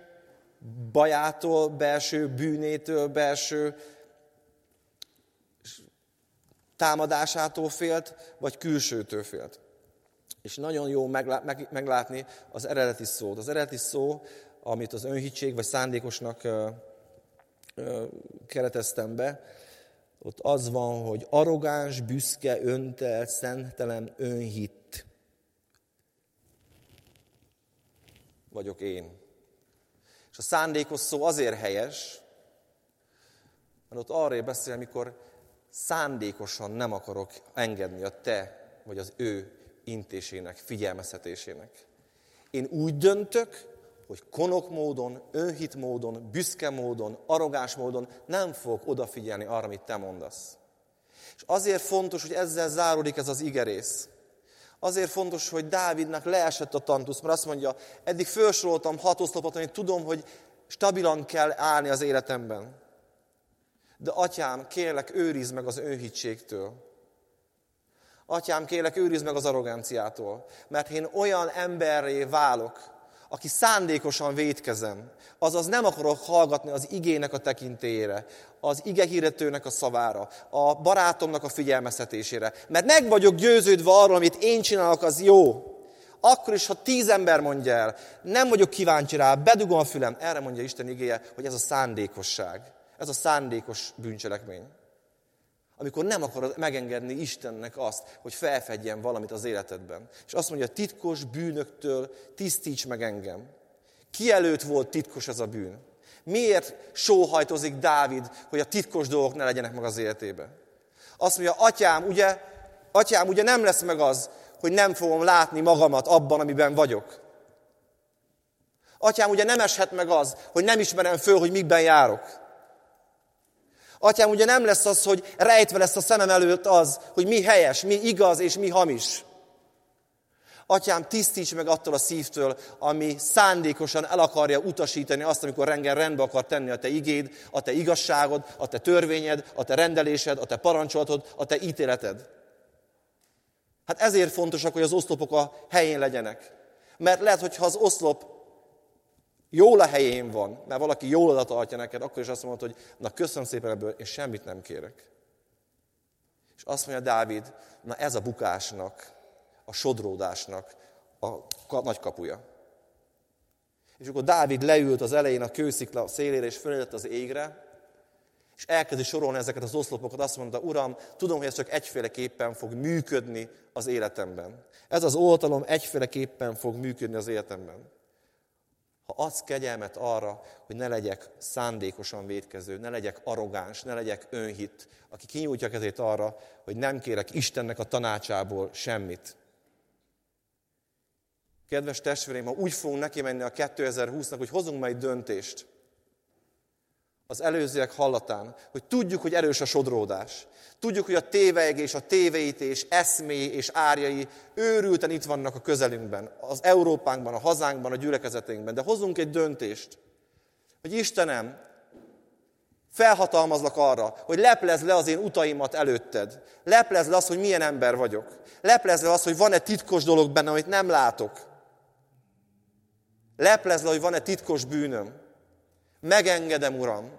bajától, belső bűnétől, belső támadásától félt, vagy külsőtől félt. És nagyon jó meglátni az eredeti szót. Az eredeti szó, amit az önhitség vagy szándékosnak kereteztem be, ott az van, hogy arrogáns, büszke, öntelt, szentelen, önhit vagyok én. És a szándékos szó azért helyes, mert ott arról beszél, mikor szándékosan nem akarok engedni a te vagy az ő intésének, figyelmeztetésének. Én úgy döntök, hogy konok módon, önhit módon, büszke módon, arrogáns módon nem fogok odafigyelni arra, amit te mondasz. És azért fontos, hogy ezzel záródik ez az igerész. Azért fontos, hogy Dávidnak leesett a tantusz, mert azt mondja, eddig felsoroltam hat oszlopot, amit tudom, hogy stabilan kell állni az életemben. De atyám, kérlek, őrizd meg az önhitségtől. Atyám, kérlek, őrizd meg az arroganciától, mert én olyan emberré válok, aki szándékosan védkezem, azaz nem akarok hallgatni az igének a tekintélyére, az ige hirdetőnek a szavára, a barátomnak a figyelmeztetésére, mert meg vagyok győződve arról, amit én csinálok, az jó. Akkor is, ha tíz ember mondja el, nem vagyok kíváncsi rá, bedugom a fülem, erre mondja Isten igéje, hogy ez a szándékosság, ez a szándékos bűncselekmény. Amikor nem akarod megengedni Istennek azt, hogy felfedjen valamit az életedben. És azt mondja, titkos bűnöktől tisztíts meg engem. Ki előtt volt titkos ez a bűn? Miért sóhajtozik Dávid, hogy a titkos dolgok ne legyenek meg az életébe? Azt mondja, atyám, ugye, atyám, ugye nem lesz meg az, hogy nem fogom látni magamat abban, amiben vagyok. Atyám, ugye nem eshet meg az, hogy nem ismerem föl, hogy mikben járok. Atyám, ugye nem lesz az, hogy rejtve lesz a szemem előtt az, hogy mi helyes, mi igaz és mi hamis. Atyám, tisztíts meg attól a szívtől, ami szándékosan el akarja utasítani azt, amikor reggel rendbe akar tenni a te igéd, a te igazságod, a te törvényed, a te rendelésed, a te parancsolatod, a te ítéleted. Hát ezért fontosak, hogy az oszlopok a helyén legyenek. Mert lehet, hogy ha az oszlop jól a helyén van, mert valaki jól oda tartja neked, akkor is azt mondod, hogy na köszönöm szépen ebből, én semmit nem kérek. És azt mondja Dávid, na ez a bukásnak, a sodródásnak a nagy kapuja. És akkor Dávid leült az elején a kőszikla szélére, és fölnézett az égre, és elkezdi sorolni ezeket az oszlopokat, azt mondta, Uram, tudom, hogy ez csak egyféleképpen fog működni az életemben. Ez az oltalom egyféleképpen fog működni az életemben. Ha adsz kegyelmet arra, hogy ne legyek szándékosan védkező, ne legyek arrogáns, ne legyek önhit, aki kinyújtja kezét arra, hogy nem kérek Istennek a tanácsából semmit. Kedves testvéreim, ha úgy fogunk neki menni a 2020-nak, hogy hozunk majd döntést, az előzőek hallatán, hogy tudjuk, hogy erős a sodródás. Tudjuk, hogy a tévegés, a téveítés, eszmé és árjai őrülten itt vannak a közelünkben, az Európánkban, a hazánkban, a gyülekezetünkben. De hozunk egy döntést, hogy Istenem, felhatalmazlak arra, hogy leplez le az én utaimat előtted. Leplez le az, hogy milyen ember vagyok. Leplez le az, hogy van-e titkos dolog bennem, amit nem látok. Leplez le, hogy van-e titkos bűnöm. Megengedem, Uram,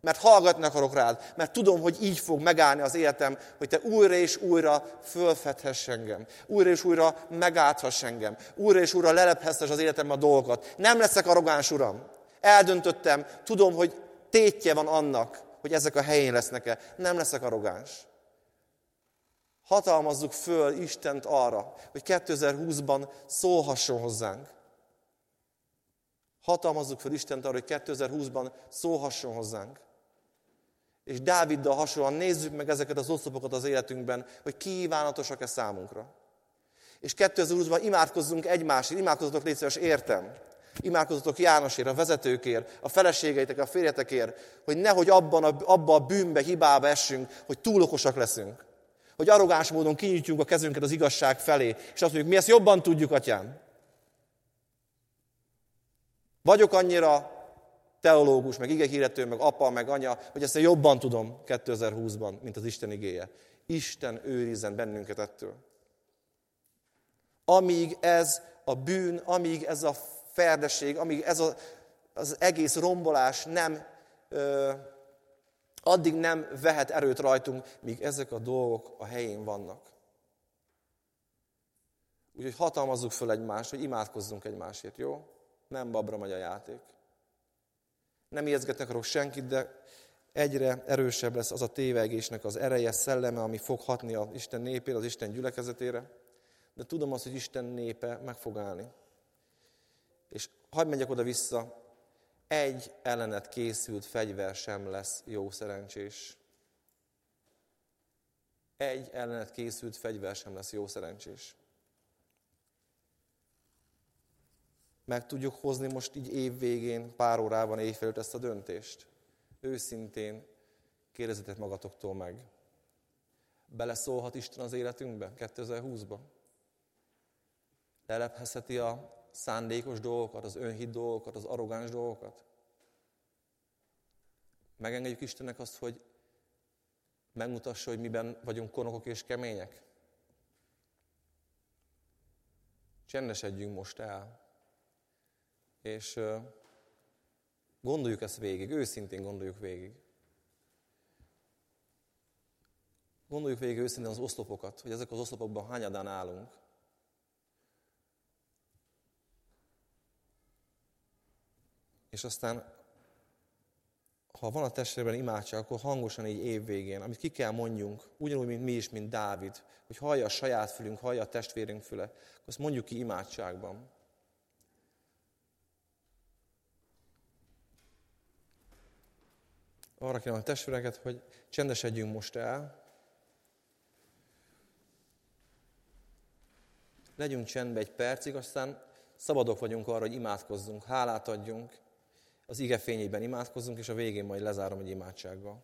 mert hallgatni akarok rád, mert tudom, hogy így fog megállni az életem, hogy te újra és újra fölfedhess engem, újra és újra megáthass engem, újra és újra lelephessess az életemben a dolgokat. Nem leszek arrogáns, Uram. Eldöntöttem, tudom, hogy tétje van annak, hogy ezek a helyén lesznek-e. Nem leszek arrogáns. Hatalmazzuk föl Istent arra, hogy 2020-ban szólhasson hozzánk. Hatalmazzuk fel Istent arra, hogy 2020-ban szólhasson hozzánk. És Dáviddal hasonlóan nézzük meg ezeket az oszlopokat az életünkben, hogy kívánatosak-e számunkra. És 2020-ban imádkozzunk egymásért, imádkozzatok légy szíves, értem. Imádkozzatok Jánosért, a vezetőkért, a feleségeitek, a férjetekért, hogy nehogy abban a, abba a bűnbe, hibába essünk, hogy túl okosak leszünk. Hogy arrogáns módon kinyitjuk a kezünket az igazság felé, és azt mondjuk, mi ezt jobban tudjuk, atyám. Vagyok annyira teológus, meg igehirdető, meg apa, meg anya, hogy ezt jobban tudom 2020-ban, mint az Isten igéje. Isten őrizzen bennünket ettől. Amíg ez a bűn, amíg ez a ferdeség, amíg ez a, az egész rombolás nem, ö, addig nem vehet erőt rajtunk, míg ezek a dolgok a helyén vannak. Úgyhogy hatalmazzuk föl egymást, hogy imádkozzunk egymásért, jó? Nem babra megy a játék. Nem ijeszgetni akarok senkit, de egyre erősebb lesz az a tévegésnek az ereje, szelleme, ami fog hatni az Isten népére, az Isten gyülekezetére. De tudom azt, hogy Isten népe meg fog állni. És hagyd megyek oda-vissza, egy ellenet készült fegyver sem lesz jó szerencsés. Egy ellenet készült fegyver sem lesz jó szerencsés. Meg tudjuk hozni most így év végén, pár órában éjfél ezt a döntést? Őszintén kérdezetek magatoktól meg. Beleszólhat Isten az életünkbe 2020-ba? Lelephezheti a szándékos dolgokat, az önhit dolgokat, az arrogáns dolgokat? Megengedjük Istennek azt, hogy megmutassa, hogy miben vagyunk konokok és kemények? Csendesedjünk most el. És gondoljuk ezt végig, őszintén gondoljuk végig. Gondoljuk végig őszintén az oszlopokat, hogy ezek az oszlopokban hányadán állunk. És aztán ha van a testvérben imádság, akkor hangosan így év végén, amit ki kell mondjunk, ugyanúgy, mint mi is, mint Dávid, hogy hallja a saját fülünk, hallja a testvérünk füle, akkor azt mondjuk ki imádságban. Arra kérem a testvéreket, hogy csendesedjünk most el, legyünk csendben egy percig, aztán szabadok vagyunk arra, hogy imádkozzunk, hálát adjunk, az ige fényében imádkozzunk, és a végén majd lezárom egy imádsággal.